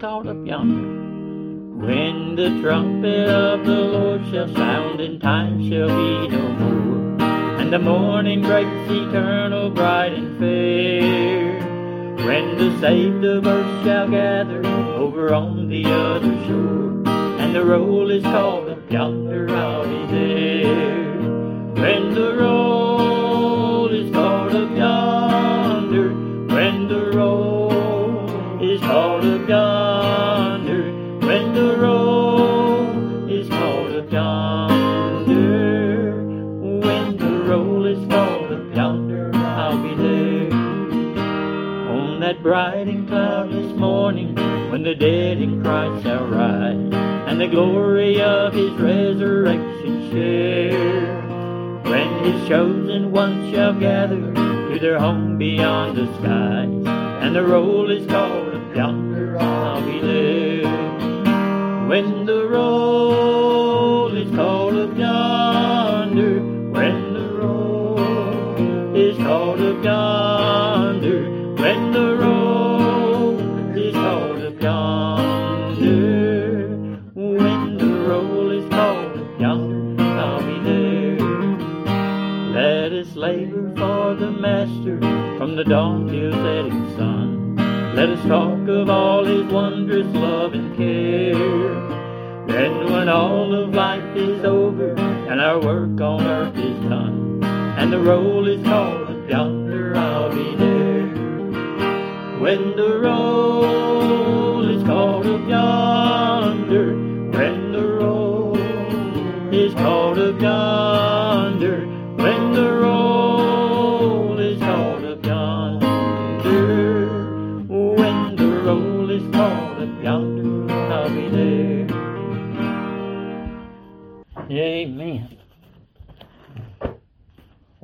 is up yonder. When the trumpet of the Lord shall sound, and time shall be no more, and the morning breaks eternal, bright and fair. When the saved of earth shall gather over on the other shore, and the roll is called the skies, the dawn till setting sun. Let us talk of all His wondrous love and care. Then when all of life is over and our work on earth is done, and the roll is called up yonder, I'll be there. When the roll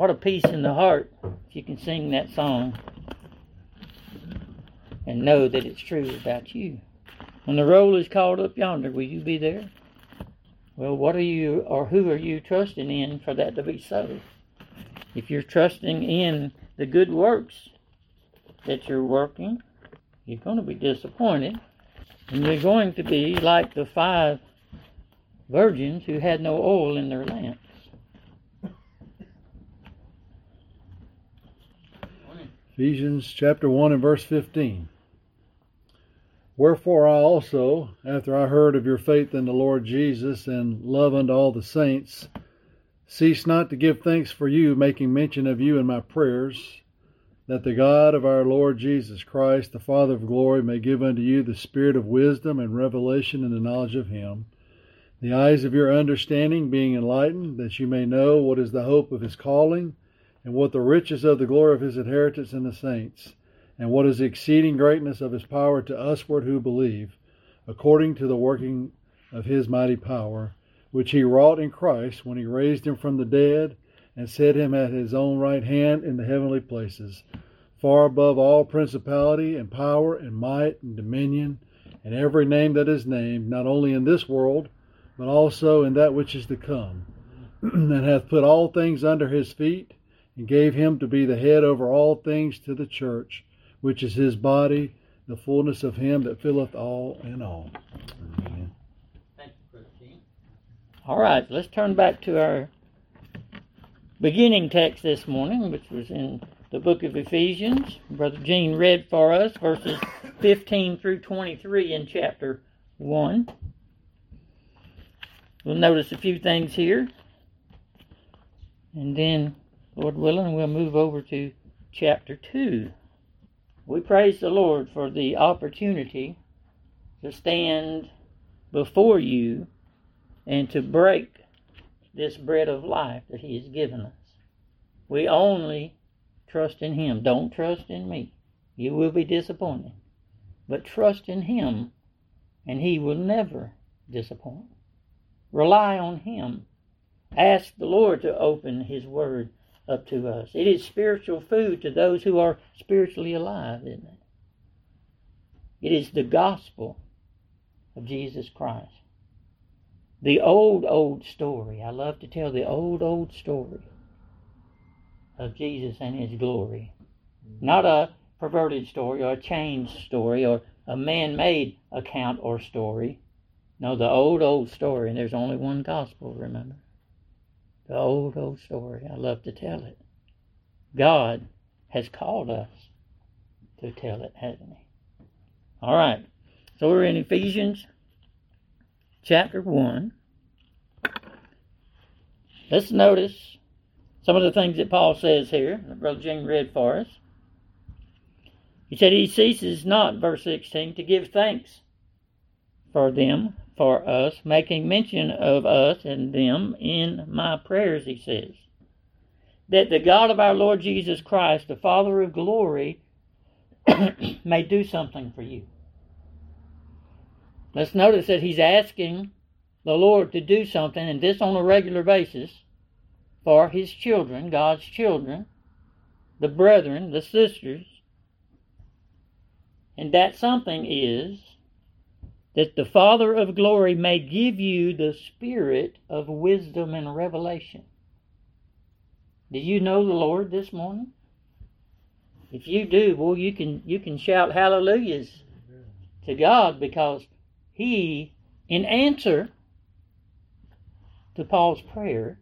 What a peace in the heart if you can sing that song and know that it's true about you. When the roll is called up yonder, will you be there? Well, what are you or who are you trusting in for that to be so? If you're trusting in the good works that you're working, you're going to be disappointed. And you're going to be like the five virgins who had no oil in their lamps. Ephesians chapter 1 and verse 15. Wherefore I also, after I heard of your faith in the Lord Jesus and love unto all the saints, cease not to give thanks for you, making mention of you in my prayers, that the God of our Lord Jesus Christ, the Father of glory, may give unto you the spirit of wisdom and revelation in the knowledge of him, the eyes of your understanding being enlightened, that you may know what is the hope of his calling, and what the riches of the glory of his inheritance in the saints, and what is the exceeding greatness of his power to usward who believe, according to the working of his mighty power, which he wrought in Christ when he raised him from the dead and set him at his own right hand in the heavenly places, far above all principality and power and might and dominion, and every name that is named, not only in this world, but also in that which is to come, and hath put all things under his feet, and gave him to be the head over all things to the church, which is his body, the fullness of him that filleth all in all. Amen. Thank you, Brother King. All right, let's turn back to our beginning text this morning, which was in the book of Ephesians. Brother Gene read for us verses 15 through 23 in chapter 1. We'll notice a few things here. And then, Lord willing, we'll move over to chapter 2. We praise the Lord for the opportunity to stand before you and to break this bread of life that He has given us. We only trust in Him. Don't trust in me. You will be disappointed. But trust in Him, and He will never disappoint. Rely on Him. Ask the Lord to open His Word up to us. It is spiritual food to those who are spiritually alive, isn't it? It is the gospel of Jesus Christ. The old, old story. I love to tell the old, old story of Jesus and His glory. Not a perverted story or a changed story or a man made account or story. No, the old, old story, and there's only one gospel, remember? The old, old story. I love to tell it. God has called us to tell it, hasn't He? All right. So we're in Ephesians chapter 1. Let's notice some of the things that Paul says here, that Brother Jim read for us. He said he ceases not, verse 16, to give thanks for them, for us, making mention of us and them in my prayers, he says. That the God of our Lord Jesus Christ, the Father of glory, may do something for you. Let's notice that he's asking the Lord to do something, and this on a regular basis, for his children, God's children, the brethren, the sisters. And that something is that the Father of glory may give you the spirit of wisdom and revelation. Do you know the Lord this morning? If you do, well, you can you can shout hallelujahs to God because He, in answer to Paul's prayer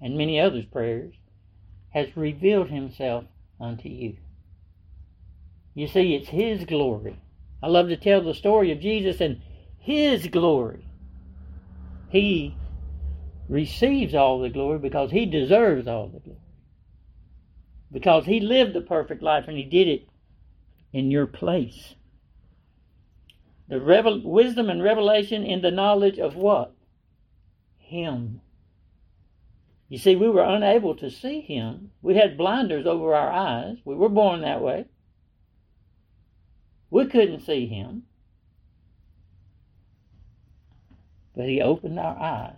and many others' prayers, has revealed Himself unto you. You see, it's His glory. I love to tell the story of Jesus and His glory. He receives all the glory because He deserves all the glory because he lived the perfect life and he did it in your place. The revel- wisdom and revelation in the knowledge of what? Him. You see, we were unable to see him. We had blinders over our eyes. We were born that way. We couldn't see him. But he opened our eyes.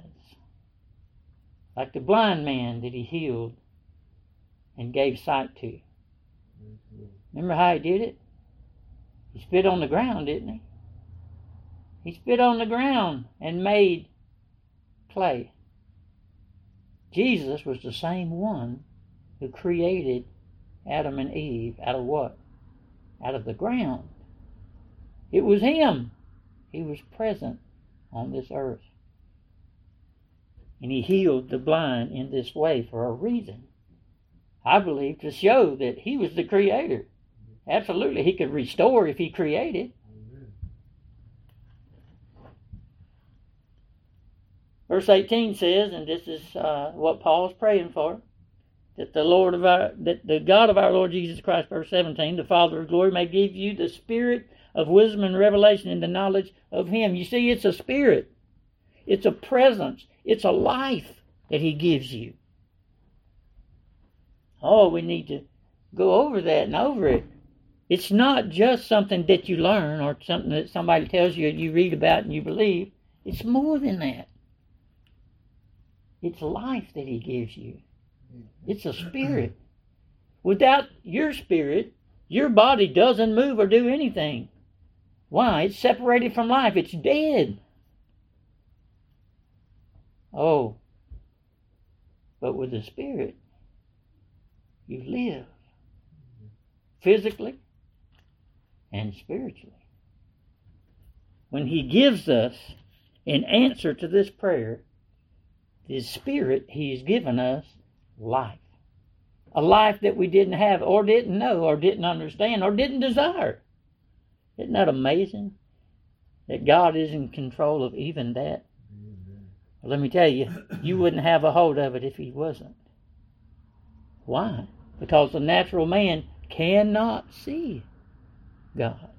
Like the blind man that he healed and gave sight to. Remember how he did it? He spit on the ground, didn't he? He spit on the ground and made clay. Jesus was the same one who created Adam and Eve out of what? Out of the ground. It was him. He was present on this earth. And he healed the blind in this way for a reason. I believe, to show that he was the creator. Absolutely, he could restore if he created. Verse 18 says, and this is uh, what Paul is praying for, that the Lord of our, that the God of our Lord Jesus Christ, verse 17, the Father of glory, may give you the spirit of wisdom and revelation in the knowledge of Him. You see, it's a spirit, it's a presence, it's a life that He gives you. Oh, we need to go over that and over it. It's not just something that you learn or something that somebody tells you and you read about and you believe. It's more than that. It's life that He gives you. It's a spirit. Without your spirit, your body doesn't move or do anything. Why? It's separated from life. It's dead. Oh. But with the spirit, you live physically and spiritually. When He gives us, in answer to this prayer, His Spirit, He's given us life. A life that we didn't have, or didn't know, or didn't understand, or didn't desire. Isn't that amazing? That God is in control of even that. Well, let me tell you, you wouldn't have a hold of it if He wasn't. Why? because the natural man cannot see God.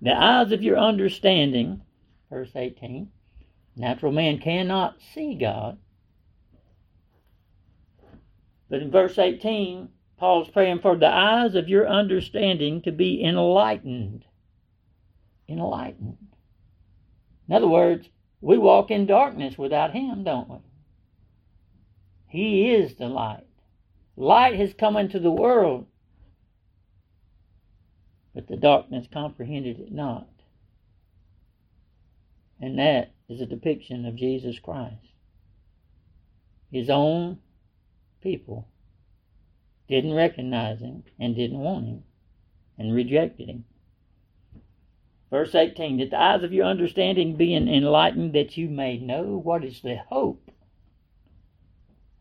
The eyes of your understanding, verse 18, natural man cannot see God. But in verse 18, Paul's praying for the eyes of your understanding to be enlightened. Enlightened. In other words, we walk in darkness without Him, don't we? He is the light. Light has come into the world, but the darkness comprehended it not. And that is a depiction of Jesus Christ. His own people didn't recognize him and didn't want him. and rejected him. Verse 18 That the eyes of your understanding being enlightened, that you may know what is the hope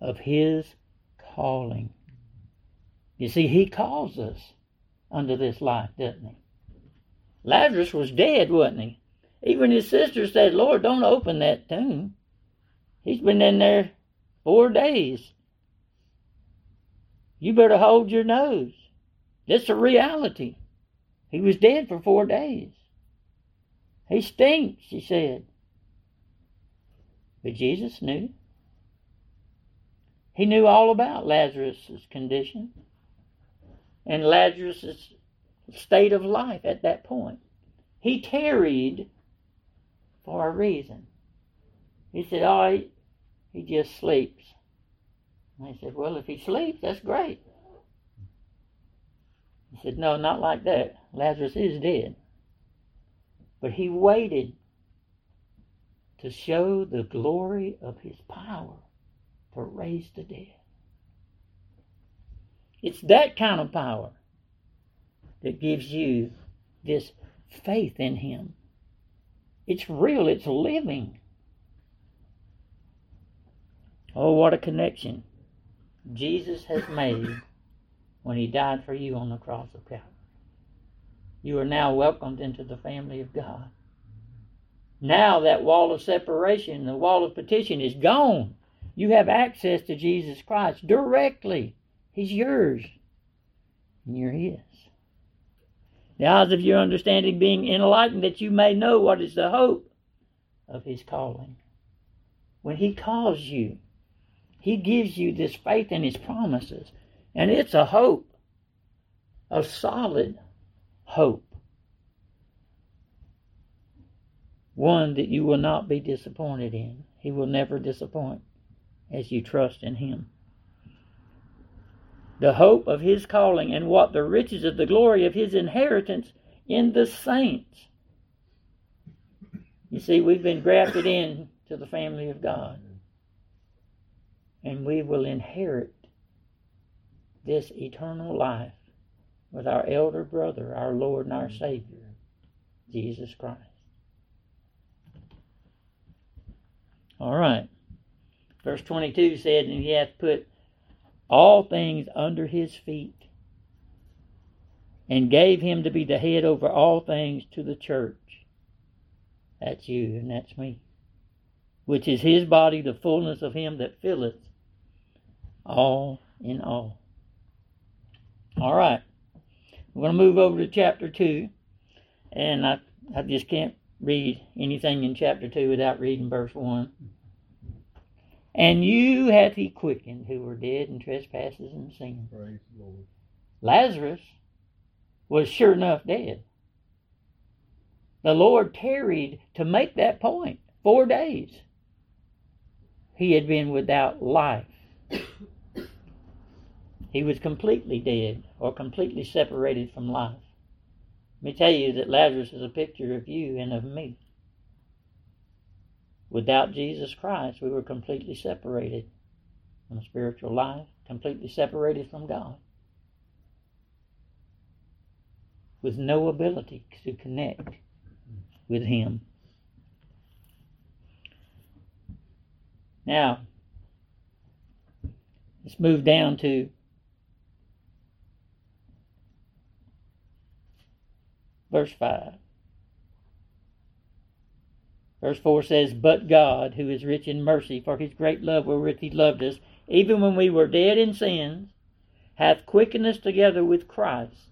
of his calling. You see, he calls us under this life, doesn't he? Lazarus was dead, wasn't he? Even his sister said, Lord, don't open that tomb. He's been in there four days. You better hold your nose. That's a reality. He was dead for four days. He stinks, she said. But Jesus knew. He knew all about Lazarus' condition and Lazarus' state of life at that point. He tarried for a reason. He said, Oh, he, he just sleeps. And I said, Well, if he sleeps, that's great. He said, No, not like that. Lazarus is dead. But he waited to show the glory of his power to raise the dead. It's that kind of power that gives you this faith in him. It's real, it's living. Oh, what a connection Jesus has made when he died for you on the cross of Calvary. You are now welcomed into the family of God. Now that wall of separation, the wall of petition is gone. You have access to Jesus Christ directly. He's yours. And you're His. The eyes of your understanding being enlightened, that you may know what is the hope of His calling. When He calls you, He gives you this faith in His promises. And it's a hope, a solid hope. One that you will not be disappointed in. He will never disappoint as you trust in Him. The hope of His calling and what the riches of the glory of His inheritance in the saints. You see, we've been grafted in to the family of God. And we will inherit this eternal life with our elder brother, our Lord and our mm. Savior, Jesus Christ. All right. Verse 22 said, And he hath put all things under his feet, and gave him to be the head over all things to the church. That's you, and that's me. Which is his body, the fullness of him that filleth all in all. All right. We're going to move over to chapter 2. And I, I just can't read anything in chapter 2 without reading verse 1. And you hath he quickened who were dead in trespasses and sin. Praise the Lord. Lazarus was sure enough dead. The Lord tarried to make that point four days. He had been without life. he was completely dead or completely separated from life. Let me tell you that Lazarus is a picture of you and of me. Without Jesus Christ, we were completely separated from spiritual life, completely separated from God, with no ability to connect with Him. Now, let's move down to verse 5. Verse 4 says, But God, who is rich in mercy, for his great love wherewith he loved us, even when we were dead in sins, hath quickened us together with Christ.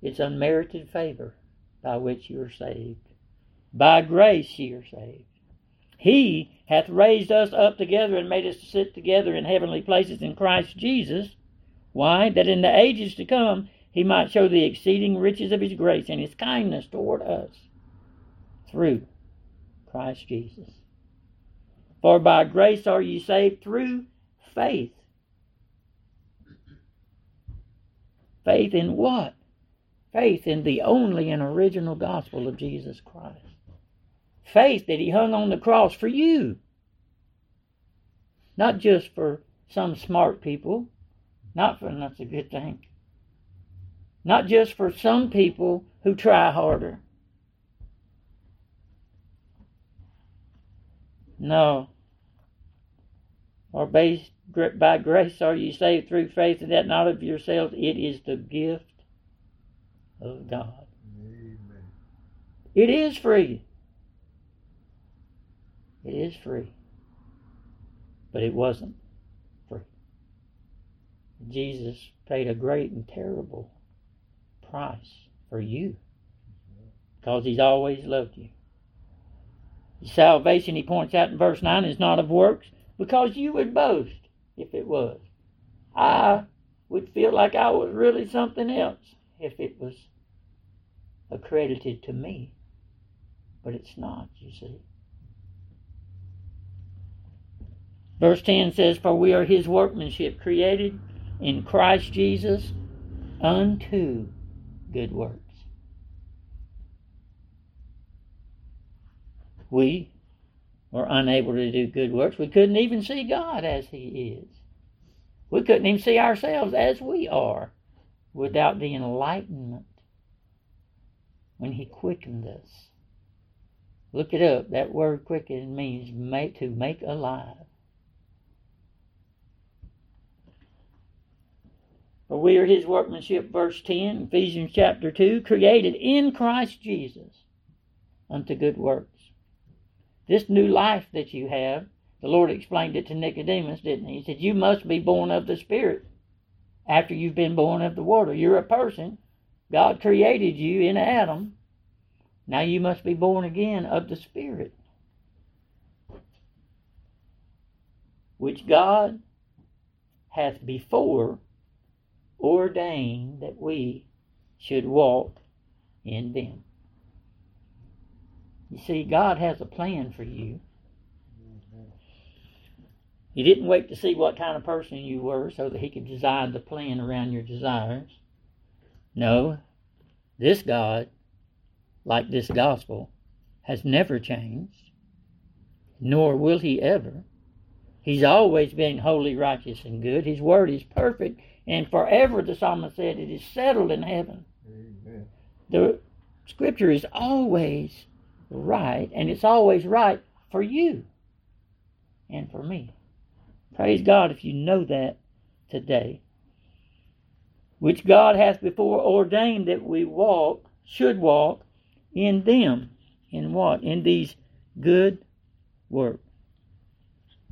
It's unmerited favor by which you are saved. By grace you are saved. He hath raised us up together and made us sit together in heavenly places in Christ Jesus. Why? That in the ages to come he might show the exceeding riches of his grace and his kindness toward us through Christ Jesus. For by grace are ye saved through faith. Faith in what? Faith in the only and original gospel of Jesus Christ. Faith that he hung on the cross for you. Not just for some smart people. Not for, that's a good thing. not just for some people who try harder. No. Or based by grace are you saved through faith, and that not of yourselves. It is the gift of God. Amen. It is free. It is free. But it wasn't free. Jesus paid a great and terrible price for you because he's always loved you. Salvation, he points out in verse 9, is not of works because you would boast if it was. I would feel like I was really something else if it was accredited to me. But it's not, you see. Verse 10 says, For we are his workmanship, created in Christ Jesus unto good works. We were unable to do good works. We couldn't even see God as He is. We couldn't even see ourselves as we are without the enlightenment when He quickened us. Look it up. That word quicken means make, to make alive. For we are his workmanship, verse 10, Ephesians chapter 2, created in Christ Jesus unto good works this new life that you have, the Lord explained it to Nicodemus, didn't he? He said, You must be born of the Spirit after you've been born of the water. You're a person. God created you in Adam. Now you must be born again of the Spirit. Which God hath before ordained that we should walk in them. You see, God has a plan for you. He didn't wait to see what kind of person you were so that he could design the plan around your desires. No, this God, like this gospel, has never changed, nor will he ever. He's always been holy, righteous, and good. His word is perfect, and forever, the psalmist said, it is settled in heaven. Amen. The scripture is always right, and it's always right for you and for me. Praise God if you know that today. Which God hath before ordained that we walk, should walk in them. In what? In these good works.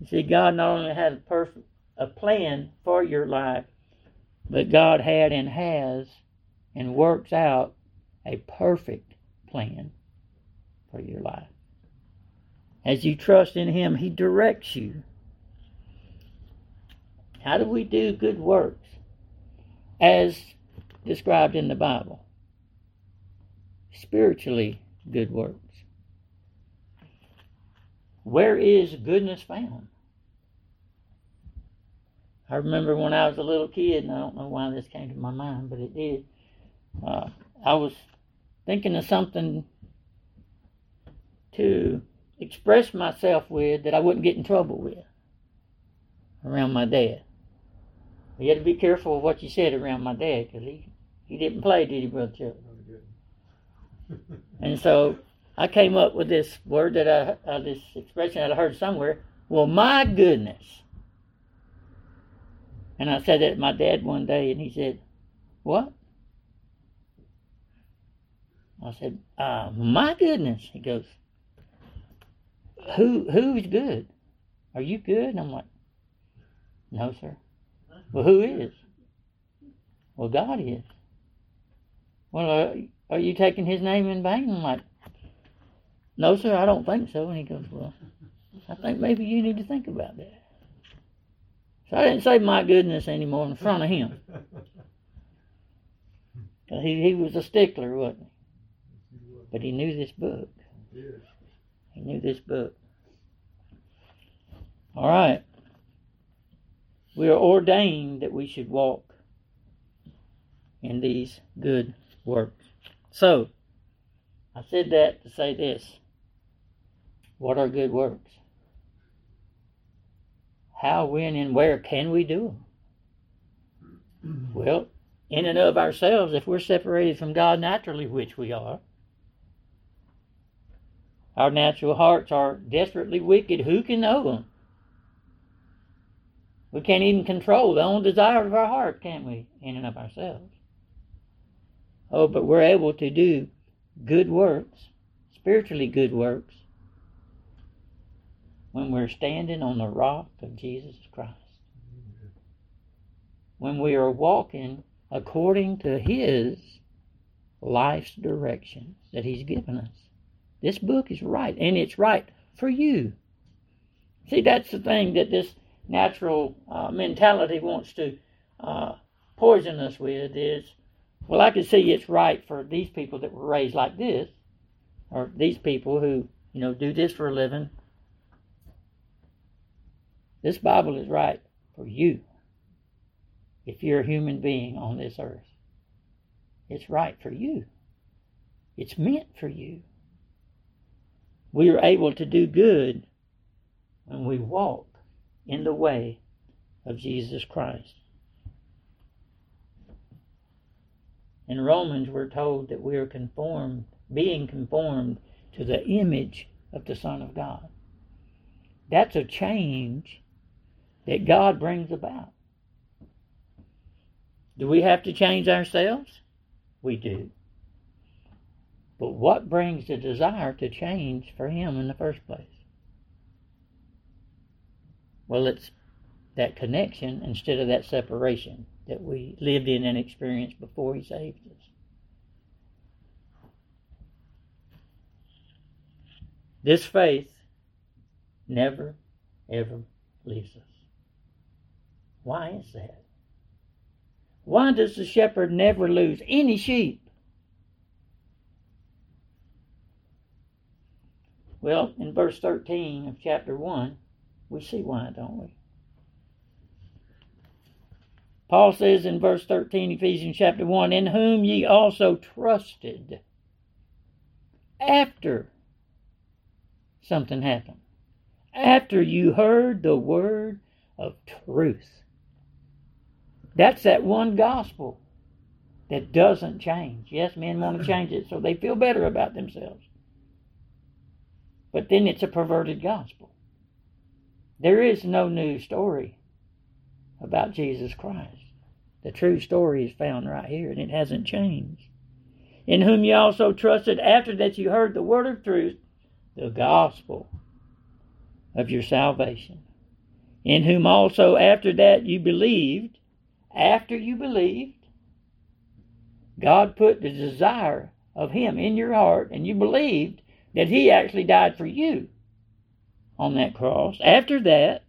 You see, God not only had a perfect a plan for your life, but God had and has and works out a perfect plan for your life. As you trust in Him, He directs you. How do we do good works as described in the Bible? Spiritually good works. Where is goodness found? I remember when I was a little kid, and I don't know why this came to my mind, but it did. Uh, I was thinking of something to express myself with that I wouldn't get in trouble with around my dad. You had to be careful of what you said around my dad because he, he didn't play, did he, Brother Chuck? and so I came up with this word that I, uh, this expression that I heard somewhere. Well, my goodness. And I said that to my dad one day, and he said, What? I said, uh, My goodness. He goes, who who's good? Are you good? And I'm like, no, sir. Well, who is? Well, God is. Well, are, are you taking His name in vain? I'm like, no, sir, I don't think so. And he goes, well, I think maybe you need to think about that. So I didn't say my goodness anymore in front of him. He, he was a stickler, wasn't he? But he knew this book. He knew this book. All right. We are ordained that we should walk in these good works. So, I said that to say this. What are good works? How, when, and where can we do them? Hmm. Well, in and of ourselves, if we're separated from God naturally, which we are, our natural hearts are desperately wicked. Who can know them? We can't even control the own desires of our heart, can't we, in and of ourselves? Oh, but we're able to do good works, spiritually good works, when we're standing on the rock of Jesus Christ. When we are walking according to His life's direction that He's given us. This book is right, and it's right for you. See, that's the thing that this natural uh, mentality wants to uh, poison us with is, well, I can see it's right for these people that were raised like this, or these people who, you know, do this for a living. This Bible is right for you if you're a human being on this earth. It's right for you. It's meant for you. We are able to do good when we walk in the way of Jesus Christ. In Romans, we're told that we are conformed, being conformed to the image of the Son of God. That's a change that God brings about. Do we have to change ourselves? We do. But what brings the desire to change for Him in the first place? Well, it's that connection instead of that separation that we lived in and experienced before He saved us. This faith never, ever leaves us. Why is that? Why does the shepherd never lose any sheep? Well, in verse 13 of chapter 1, we see why, don't we? Paul says in verse 13, Ephesians chapter 1, In whom ye also trusted after something happened, after you heard the word of truth. That's that one gospel that doesn't change. Yes, men want to change it so they feel better about themselves. But then it's a perverted gospel. There is no new story about Jesus Christ. The true story is found right here, and it hasn't changed. In whom you also trusted after that you heard the word of truth, the gospel of your salvation. In whom also after that you believed, after you believed, God put the desire of Him in your heart, and you believed that He actually died for you on that cross. After that,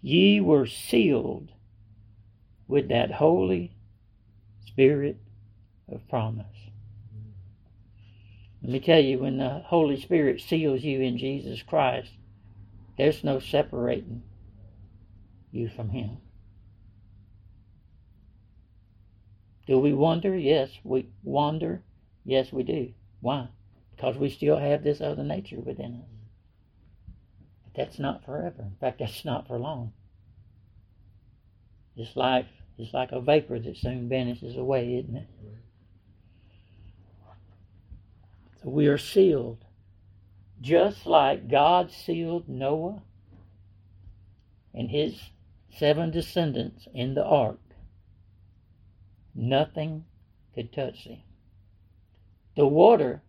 ye were sealed with that Holy Spirit of promise. Let me tell you, when the Holy Spirit seals you in Jesus Christ, there's no separating you from Him. Do we wonder? Yes, we wonder. Yes, we do. Why? because we still have this other nature within us. But that's not forever. In fact, that's not for long. This life is like a vapor that soon vanishes away, isn't it? So we are sealed. Just like God sealed Noah and his seven descendants in the ark, nothing could touch them. The water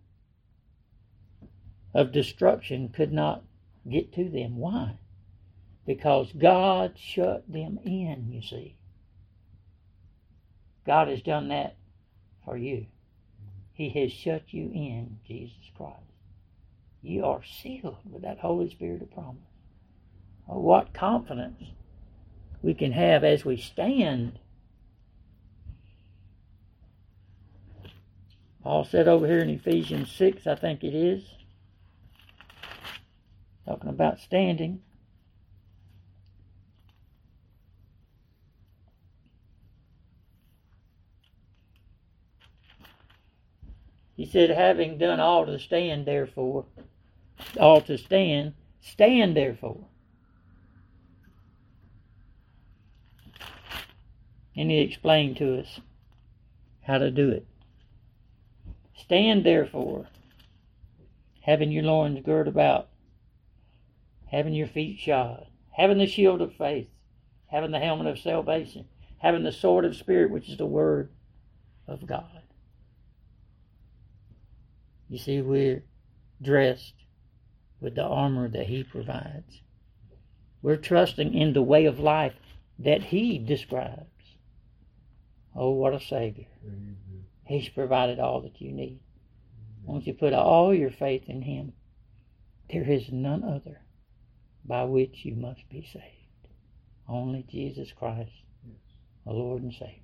of destruction could not get to them. Why? Because God shut them in, you see. God has done that for you. He has shut you in, Jesus Christ. You are sealed with that Holy Spirit of promise. Oh, what confidence we can have as we stand. Paul said over here in Ephesians 6, I think it is, Talking about standing. He said, having done all to stand, therefore, all to stand, stand therefore. And he explained to us how to do it. Stand therefore, having your loins girt about, having your feet shod, having the shield of faith, having the helmet of salvation, having the sword of spirit, which is the word of God. You see, we're dressed with the armor that He provides. We're trusting in the way of life that He describes. Oh, what a Savior. He's provided all that you need. Won't you put all your faith in Him? There is none other by which you must be saved. Only Jesus Christ, the Lord and Savior.